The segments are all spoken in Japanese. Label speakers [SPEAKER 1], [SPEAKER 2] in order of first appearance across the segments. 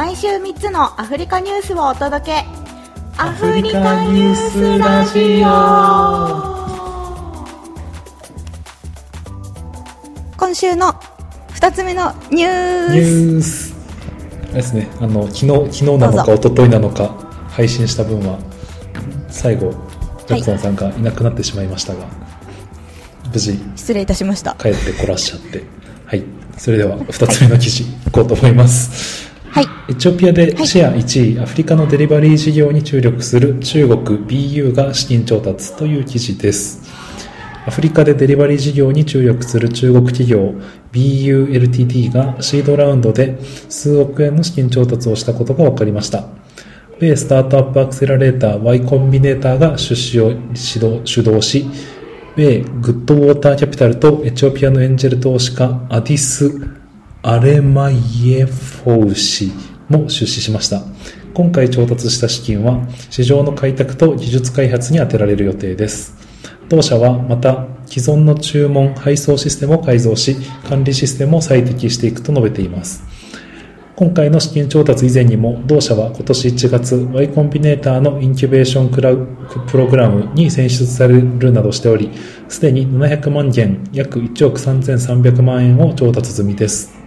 [SPEAKER 1] 毎週3つのアフリカニュースをお届け。アフリカニュースラジオ。今週の2つ目のニュース。
[SPEAKER 2] あれですね。あの昨日昨日なのか一昨日なのか配信した分は最後ジャクソンさんがいなくなってしまいましたが、無事
[SPEAKER 1] 失礼いたしました。
[SPEAKER 2] 帰ってこらっしゃって。はい。それでは2つ目の記事いこうと思います
[SPEAKER 1] はい
[SPEAKER 2] エチオピアで
[SPEAKER 1] はい
[SPEAKER 2] シェア1位、アフリカのデリバリー事業に注力する中国 BU が資金調達という記事です。アフリカでデリバリー事業に注力する中国企業 BULTT がシードラウンドで数億円の資金調達をしたことが分かりました。米スタートアップアクセラレーター Y コンビネーターが出資を指導主導し、米グッドウォーターキャピタルとエチオピアのエンジェル投資家アディス・アレマイエフォウ氏も出資しました。今回調達した資金は市場の開拓と技術開発に充てられる予定です。同社はまた既存の注文配送システムを改造し管理システムを最適していくと述べています。今回の資金調達以前にも同社は今年1月 Y コンビネーターのインキュベーションクラウプログラムに選出されるなどしておりすでに700万元約1億3300万円を調達済みです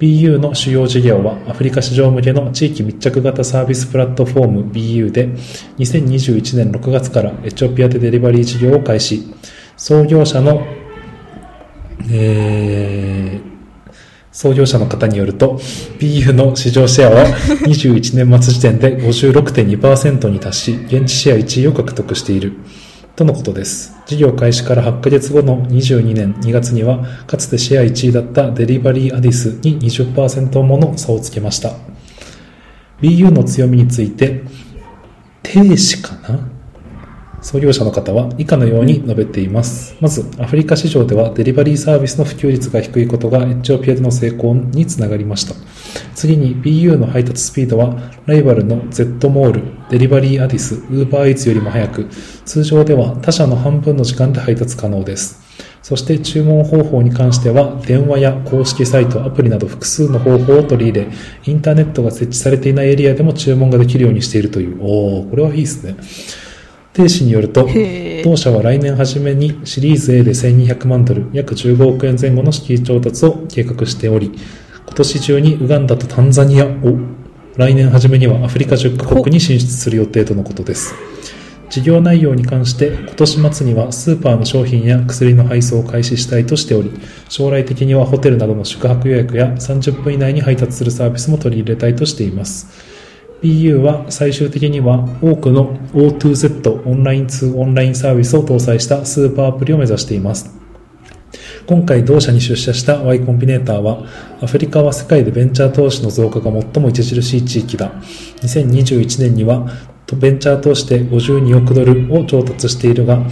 [SPEAKER 2] BU の主要事業はアフリカ市場向けの地域密着型サービスプラットフォーム BU で2021年6月からエチオピアでデリバリー事業を開始。創業者のえー創業者の方によると BU の市場シェアは21年末時点で56.2%に達し現地シェア1位を獲得している。とのことです。事業開始から8ヶ月後の22年2月にはかつてシェア1位だったデリバリーアディスに20%もの差をつけました。BU の強みについて停止かな？創業者の方は以下のように述べています。まず、アフリカ市場ではデリバリーサービスの普及率が低いことがエチオピアでの成功につながりました。次に BU の配達スピードはライバルの Z モール、デリバリーアディス、ウーバーイーツよりも速く、通常では他社の半分の時間で配達可能です。そして注文方法に関しては電話や公式サイト、アプリなど複数の方法を取り入れ、インターネットが設置されていないエリアでも注文ができるようにしているという。おー、これはいいですね。定氏によると同社は来年初めにシリーズ A で1200万ドル、約15億円前後の資金調達を計画しており、今年中にウガンダとタンザニアを、来年初めにはアフリカ10カ国に進出する予定とのことです。事業内容に関して今年末にはスーパーの商品や薬の配送を開始したいとしており将来的にはホテルなどの宿泊予約や30分以内に配達するサービスも取り入れたいとしています BU は最終的には多くの O2Z オンライン2オンラインサービスを搭載したスーパーアプリを目指しています。今回同社に出社した Y コンビネーターはアフリカは世界でベンチャー投資の増加が最も著しい地域だ。2021年にはベンチャー投資で52億ドルを調達しているが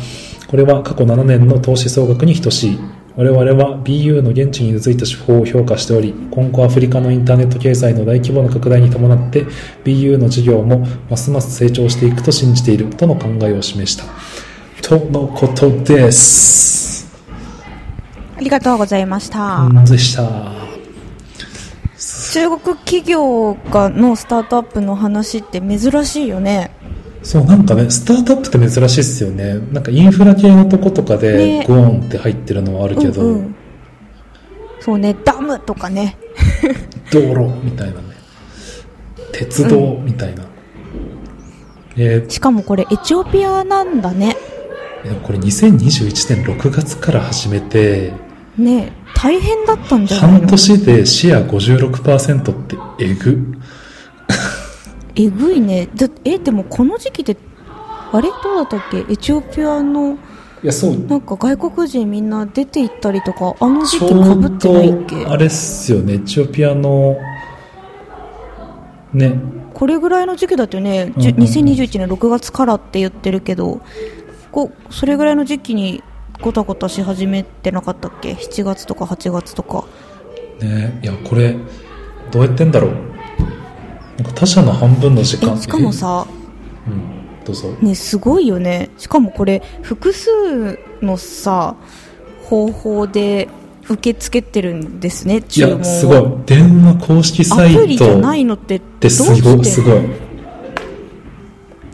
[SPEAKER 2] これは過去7年の投資総額に等しい。我々は BU の現地に根付いた手法を評価しており今後アフリカのインターネット経済の大規模な拡大に伴って BU の事業もますます成長していくと信じているとの考えを示した。とのことです。
[SPEAKER 1] ありがとうございました、
[SPEAKER 2] うんでした？
[SPEAKER 1] 中国企業がのスタートアップの話って珍しいよね
[SPEAKER 2] そうなんかねスタートアップって珍しいっすよね。なんかインフラ系のとことかで
[SPEAKER 1] ね。
[SPEAKER 2] ゴーンって入ってるのはあるけど、
[SPEAKER 1] うんうん。そうねダムとかね。
[SPEAKER 2] 道路みたいなね。鉄道みたいな、えー
[SPEAKER 1] しかもこれエチオピアなんだね。
[SPEAKER 2] これ2021年6月から始めて
[SPEAKER 1] ね大変だったんじゃない
[SPEAKER 2] 半
[SPEAKER 1] の
[SPEAKER 2] 年でシェア56%ってえぐ
[SPEAKER 1] えぐいね。だえでもこの時期であれ？どうだったっけ？エチオピアの
[SPEAKER 2] いやそう。
[SPEAKER 1] なんか外国人みんな出て行ったりとかあの時
[SPEAKER 2] ち
[SPEAKER 1] 期かぶってないっけ？
[SPEAKER 2] どあれっすよね。エチオピアのね。
[SPEAKER 1] これぐらいの時期だったよね、
[SPEAKER 2] うんうんうん。
[SPEAKER 1] 2021年6月からって言ってるけどこうそれぐらいの時期にごたごたし始めてなかったっけ？7月とか8月とか。
[SPEAKER 2] ね。いやこれどうやってんだろうなんか他社の半分の時間
[SPEAKER 1] えしかもさ
[SPEAKER 2] えうんどうぞ。
[SPEAKER 1] ねすごいよね。しかもこれ複数のさ方法で受け付けてるんですね
[SPEAKER 2] い
[SPEAKER 1] 注文を。
[SPEAKER 2] や、すごい。電話公式サイト
[SPEAKER 1] アプリじゃないのってどう
[SPEAKER 2] すごい、
[SPEAKER 1] して？
[SPEAKER 2] すごい。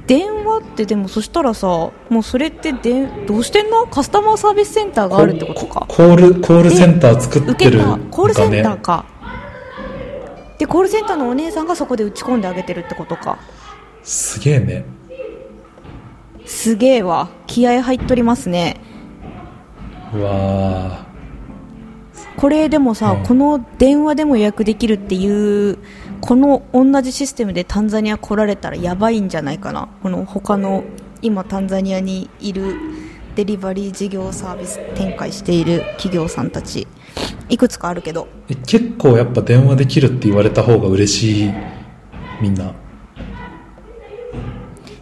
[SPEAKER 1] 電話ってでもそしたらさもうそれってでどうしてんの？カスタマーサービスセンターがあるってことか。
[SPEAKER 2] コール、コールセンター作ってるね。
[SPEAKER 1] コールセンターかでコールセンターのお姉さんがそこで打ち込んであげてるってことか。
[SPEAKER 2] すげえね。
[SPEAKER 1] すげえわ。気合入っとりますね。
[SPEAKER 2] うわ
[SPEAKER 1] これでもさ、
[SPEAKER 2] うん。
[SPEAKER 1] この電話でも予約できるっていうこの同じシステムでタンザニア来られたらやばいんじゃないかな。この他の今タンザニアにいるデリバリー事業サービス展開している企業さんたちいくつかあるけど
[SPEAKER 2] 結構やっぱ電話できるって言われた方が嬉しい。みんな。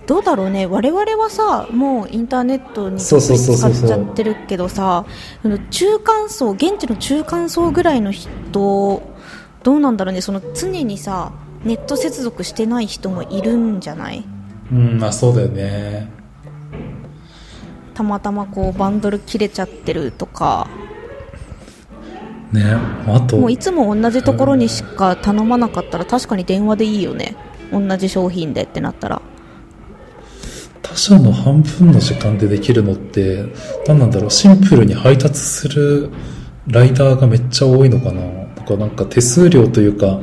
[SPEAKER 1] どうだろうね我々はさもうインターネットに使っちゃってるけどさ中間層現地の中間層ぐらいの人どうなんだろうねその常にさネット接続してない人もいるんじゃない？
[SPEAKER 2] うん、まあそうだよね。
[SPEAKER 1] たまたまこうバンドル切れちゃってるとか
[SPEAKER 2] ね。あと、
[SPEAKER 1] もういつも同じところにしか頼まなかったら確かに電話でいいよね同じ商品でってなったら
[SPEAKER 2] 他社の半分の時間でできるのって、何なんだろう、シンプルに配達するライダーがめっちゃ多いのかな。とかなんか手数料というか、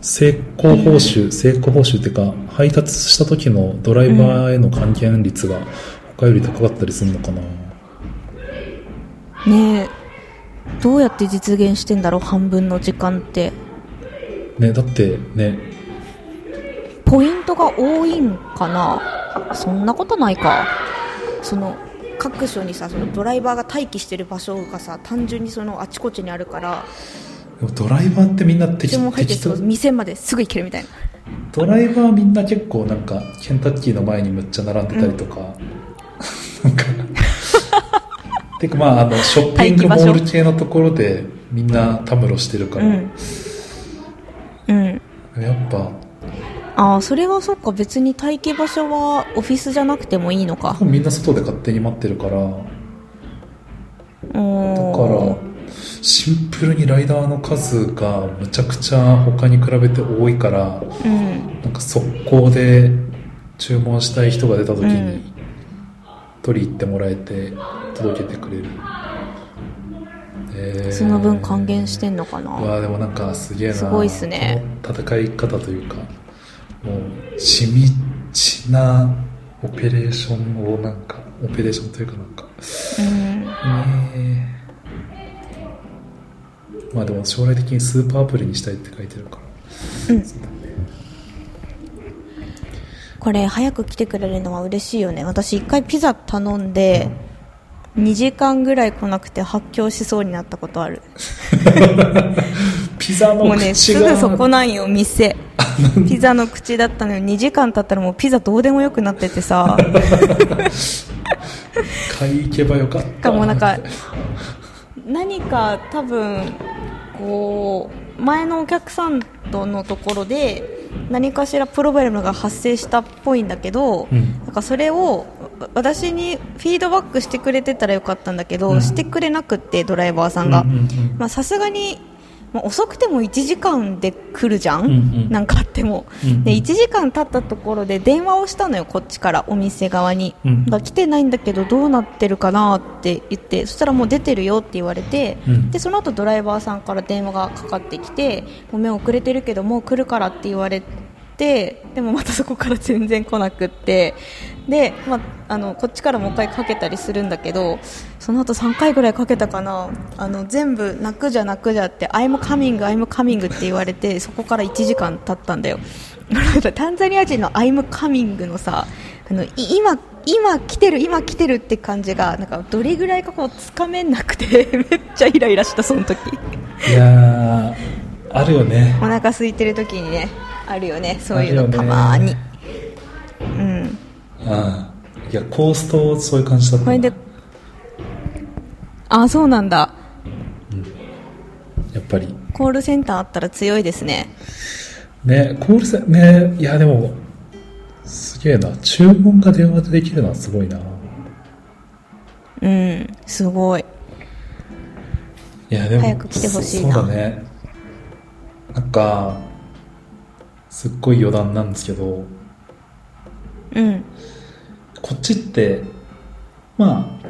[SPEAKER 2] 成功報酬、成功報酬っていうか、配達した時のドライバーへの還元率が他より高かったりするのかな。
[SPEAKER 1] ねえ。どうやって実現してんだろう半分の時間って。
[SPEAKER 2] ね、だってね、
[SPEAKER 1] ポイントが多いんかな。そんなことないか。その各所にさそのドライバーが待機してる場所がさ単純にそのあちこちにあるから。
[SPEAKER 2] でもドライバーってみんな適当。
[SPEAKER 1] そう店まですぐ行けるみたいな。
[SPEAKER 2] ドライバーみんな結構なんかケンタッキーの前にむっちゃ並んでたりとか、なんか。てかまああのショッピングモール系のところでみんなたむろしてるから、
[SPEAKER 1] うん。うん。
[SPEAKER 2] やっぱ。
[SPEAKER 1] ああそれはそっか別に待機場所はオフィスじゃなくてもいいのか。
[SPEAKER 2] みんな外で勝手に待ってるから。だから
[SPEAKER 1] お
[SPEAKER 2] シンプルにライダーの数がむちゃくちゃ他に比べて多いから
[SPEAKER 1] うん。
[SPEAKER 2] なんか速攻で注文したい人が出た時に、
[SPEAKER 1] うん
[SPEAKER 2] 取り行ってもらえて届けてくれる、えー。
[SPEAKER 1] その分還元してんのかな？
[SPEAKER 2] うわーでもなんかすげえな。
[SPEAKER 1] すごいっすね。
[SPEAKER 2] 戦い方というかもう地道なオペレーションをなんかオペレーションというかなんか。
[SPEAKER 1] うん。
[SPEAKER 2] ねえ。まあでも将来的にスーパーアプリにしたいって書いてるから
[SPEAKER 1] これ早く来てくれるのは嬉しいよね。私一回ピザ頼んで2時間ぐらい来なくて発狂しそうになったことある。
[SPEAKER 2] ピザの
[SPEAKER 1] もうねす
[SPEAKER 2] 口が
[SPEAKER 1] ぐそこなんよ店。ピザの口だったのよ。2時間経ったらもうピザどうでもよくなっててさ。
[SPEAKER 2] 買い行けばよかった。
[SPEAKER 1] しかもなんか何か多分こう前のお客さんとのところで何かしらプロブレムが発生したっぽいんだけど、
[SPEAKER 2] うん。
[SPEAKER 1] なんかそれをわ私にフィードバックしてくれてたらよかったんだけど、
[SPEAKER 2] うん。
[SPEAKER 1] してくれなくってドライバーさんが。さすがにまあ遅くても1時間で来るじゃん、
[SPEAKER 2] うんうん。
[SPEAKER 1] なんかあっても、
[SPEAKER 2] うんうん。
[SPEAKER 1] で1時間経ったところで電話をしたのよこっちから。お店側に、
[SPEAKER 2] うん。
[SPEAKER 1] 来てないんだけどどうなってるかなって言って。そしたらもう出てるよって言われて、
[SPEAKER 2] うん。
[SPEAKER 1] でその後ドライバーさんから電話がかかってきてごめん遅れてるけどもう来るからって言われてでもまたそこから全然来なくってで、まあ、あのこっちからもう一回かけたりするんだけどその後3回ぐらいかけたかな。あの全部泣くじゃ泣くじゃって「I'm coming I'm coming」って言われてそこから1時間経ったんだよ。タンザニア人の「I'm coming」のさあのい今今来てる今来てるって感じがなんかどれぐらいかこうつかめなくて めっちゃイライラしたその時。
[SPEAKER 2] いやーあるよね。
[SPEAKER 1] お腹空いてる時にねあるよねそういうのたまーに。うん。
[SPEAKER 2] ああいやコーストそういう感じだったな
[SPEAKER 1] これであそうなんだ。
[SPEAKER 2] やっぱり。
[SPEAKER 1] コールセンターあったら強いですね。
[SPEAKER 2] ねコールセンねいやでもすげえな。注文が電話でできるのはすごいな。い
[SPEAKER 1] うんすごい。
[SPEAKER 2] ややでも
[SPEAKER 1] 早く来てほしいな。
[SPEAKER 2] そうだね。なんかすっごい余談なんですけど
[SPEAKER 1] うん。
[SPEAKER 2] こっちってまあ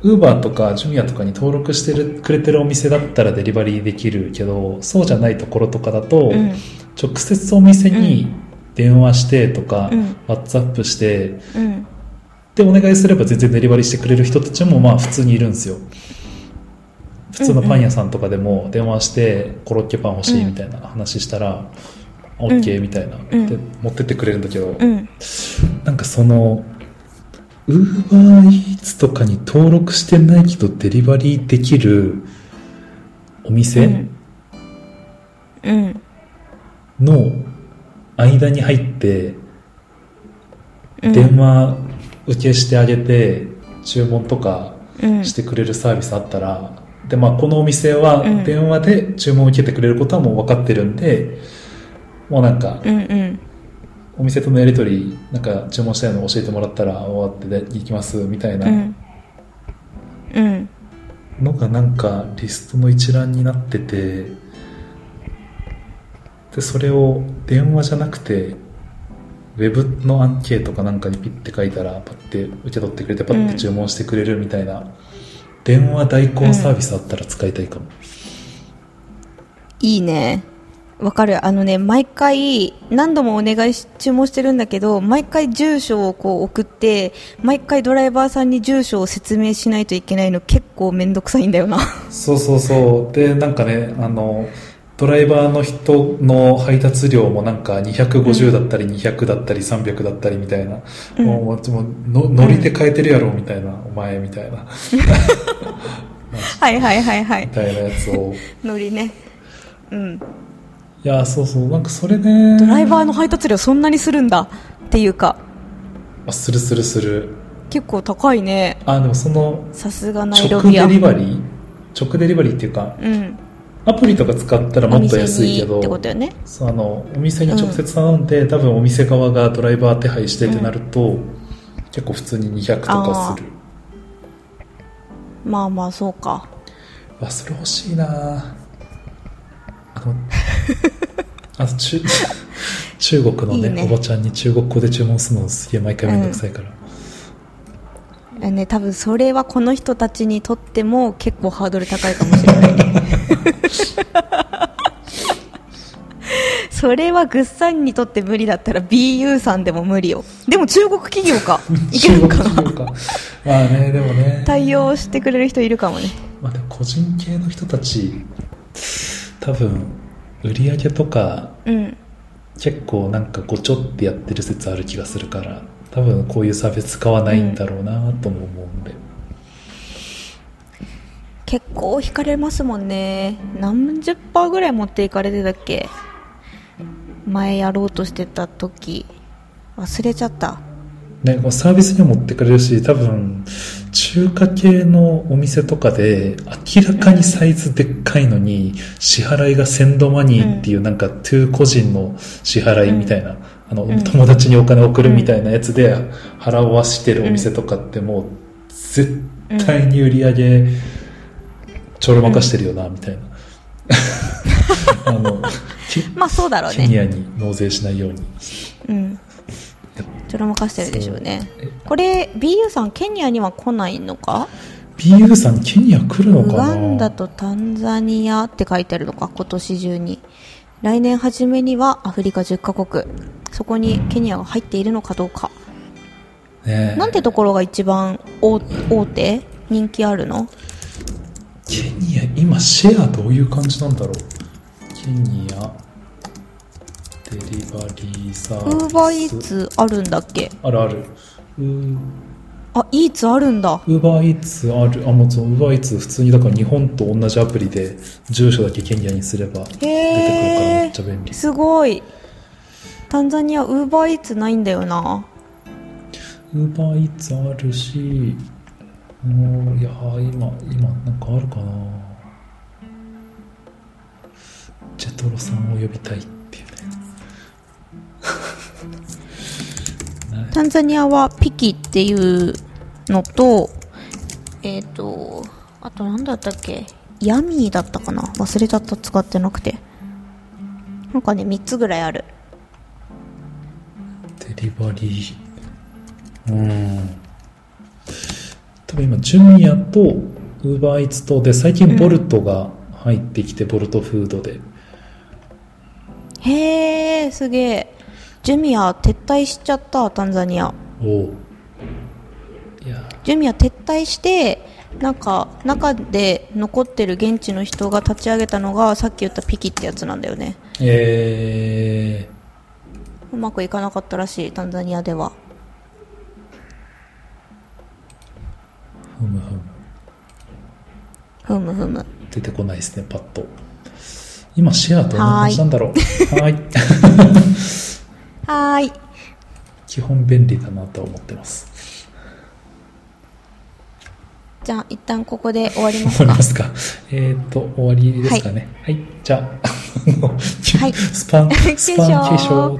[SPEAKER 2] ウーバーとかジュミアとかに登録してるくれてるお店だったらデリバリーできるけどそうじゃないところとかだと、
[SPEAKER 1] うん。
[SPEAKER 2] 直接お店に電話してとか、
[SPEAKER 1] うん。
[SPEAKER 2] WhatsApp して
[SPEAKER 1] うん。
[SPEAKER 2] でお願いすれば全然デリバリーしてくれる人たちもまあ普通にいるんですよ。普通のパン屋さんとかでも電話してコロッケパン欲しいみたいな話したら、OK みたいな、
[SPEAKER 1] うん。
[SPEAKER 2] で持ってってくれるんだけど、
[SPEAKER 1] うん。
[SPEAKER 2] なんかそのウーバーイーツとかに登録してないけどデリバリーできるお店、
[SPEAKER 1] うん。うん。
[SPEAKER 2] の間に入って
[SPEAKER 1] うん。
[SPEAKER 2] 電話受けしてあげて注文とか
[SPEAKER 1] うん。
[SPEAKER 2] してくれるサービスあったら、でまあ、このお店は
[SPEAKER 1] うん。
[SPEAKER 2] 電話で注文を受けてくれることはもう分かってるんでもうなんか
[SPEAKER 1] うんうん。
[SPEAKER 2] お店とのやり取りなんか注文したいの教えてもらったら終わってで行きますみたいな。
[SPEAKER 1] うん。うん。
[SPEAKER 2] のがなんかリストの一覧になっててでそれを電話じゃなくてウェブのアンケートかなんかにピッて書いたらパッて受け取ってくれてパッて注文してくれるみたいな、電話代行サービスあったら使いたいかも、
[SPEAKER 1] いいねわかる。あのね毎回何度もお願いし注文してるんだけど毎回住所をこう送って毎回ドライバーさんに住所を説明しないといけないの結構めんどくさいんだよな。
[SPEAKER 2] そうそうそう。でなんかねあのドライバーの人の配達料もなんか250だったり200だったり300だったりみたいな、
[SPEAKER 1] うん。
[SPEAKER 2] もうものノリで変えてるやろみたいな、お前みたいな。
[SPEAKER 1] はいはいはいはい。
[SPEAKER 2] みたいなやつを。
[SPEAKER 1] ノリね。うん。
[SPEAKER 2] いやそうそう。なんかそれで
[SPEAKER 1] ドライバーの配達料そんなにするんだっていうか。
[SPEAKER 2] あするするする。
[SPEAKER 1] 結構高いね。
[SPEAKER 2] あでもその
[SPEAKER 1] さすがナイロ
[SPEAKER 2] 直デ
[SPEAKER 1] ビア
[SPEAKER 2] リバリー？直デリバリーっていうか
[SPEAKER 1] うん。
[SPEAKER 2] アプリとか使ったらもっと安いけど
[SPEAKER 1] お店にってことよね。
[SPEAKER 2] そうあのお店に直接頼んで、多分お店側がドライバー手配してってなると、結構普通に200とかする。
[SPEAKER 1] まあまあそうか。
[SPEAKER 2] あそれ欲しいなあの あと中 中国のね
[SPEAKER 1] いいね。
[SPEAKER 2] おばちゃんに中国語で注文するのすげえ毎回めんどくさいから、
[SPEAKER 1] ね、多分それはこの人たちにとっても結構ハードル高いかもしれないね。それはグッサンにとって無理だったら BU さんでも無理よ。でも中国企業か。いけ
[SPEAKER 2] 中国
[SPEAKER 1] るかな。
[SPEAKER 2] 企業か。まあねでもね。
[SPEAKER 1] 対応してくれる人いるかもね。
[SPEAKER 2] まあ、でも個人系の人たち多分売り上げとか
[SPEAKER 1] うん。
[SPEAKER 2] 結構なんかごちょってやってる説ある気がするから多分こういうサービス使わないんだろうなとも思うんで、
[SPEAKER 1] 結構引かれますもんね。何十パーぐらい持っていかれてたっけ？前やろうとしてた時。忘れちゃった
[SPEAKER 2] ね、こうサービスには持ってくれるし多分中華系のお店とかで明らかにサイズでっかいのに支払いがセンドマニーっていうなんかトゥー個人の支払いみたいな、あの
[SPEAKER 1] ん。
[SPEAKER 2] 友達にお金送るみたいなやつで払わしてるお店とかってもう絶対に売り上げちょろまかしてるよなみたいな。あの ケ
[SPEAKER 1] まあそうだろう
[SPEAKER 2] ケニ
[SPEAKER 1] ね
[SPEAKER 2] アに納税しないように。
[SPEAKER 1] うんちょろまかしてるでしょうね。これ BU さんケニアには来ないのか
[SPEAKER 2] ？BU さんケニア来るの
[SPEAKER 1] ウ
[SPEAKER 2] かな？
[SPEAKER 1] ガンダとタンザニアって書いてあるのか？今年中に。来年初めにはアフリカ10カ国。そこにケニアが入っているのかどうか。
[SPEAKER 2] ね。え
[SPEAKER 1] なんてところが一番大大手？人気あるの？
[SPEAKER 2] ケニア今シェアどういう感じなんだろう？ケニアデリバリーサー
[SPEAKER 1] ウーバーイーツあるんだっけ？
[SPEAKER 2] あるある。
[SPEAKER 1] あイーツあるんだ。
[SPEAKER 2] ウーバーイーツある。あもうそうウーバーイーツ普通にだから日本と同じアプリで住所だけケニアにすれば出てくるからめっちゃ便利。
[SPEAKER 1] すごい。タンザニアウーバーイーツないんだよな。
[SPEAKER 2] ウーバーイーツあるしもういやー今今なんかあるかな。ジェトロさんを呼びたい
[SPEAKER 1] タンザニアはピキっていうのと、えっ、と、あと何だったっけ？ヤミーだったかな？忘れちゃった使ってなくてなんかね3つぐらいある
[SPEAKER 2] デリバリー。うん。多分今、ジュニアとウーバーイーツとで、最近ボルトが入ってきて、ボルトフードで。
[SPEAKER 1] へえすげえジュミア撤退しちゃったタンザニア
[SPEAKER 2] おお。いや、
[SPEAKER 1] ジュミア撤退してなんか中で残ってる現地の人が立ち上げたのがさっき言ったピキってやつなんだよね
[SPEAKER 2] え
[SPEAKER 1] うまくいかなかったらしいタンザニアでは
[SPEAKER 2] ー、ふむふむ。
[SPEAKER 1] ふむふむ
[SPEAKER 2] 出てこないですね、パッと。今、シェアどんな感じなんだろう。はーい。
[SPEAKER 1] はーい
[SPEAKER 2] 基本便利だなと思ってます。
[SPEAKER 1] じゃあ一旦ここで終わります
[SPEAKER 2] 終わり
[SPEAKER 1] か
[SPEAKER 2] ますか？えっ、と、終わりですかね。はい。じゃあ、スパン、スパン化
[SPEAKER 1] 化粧。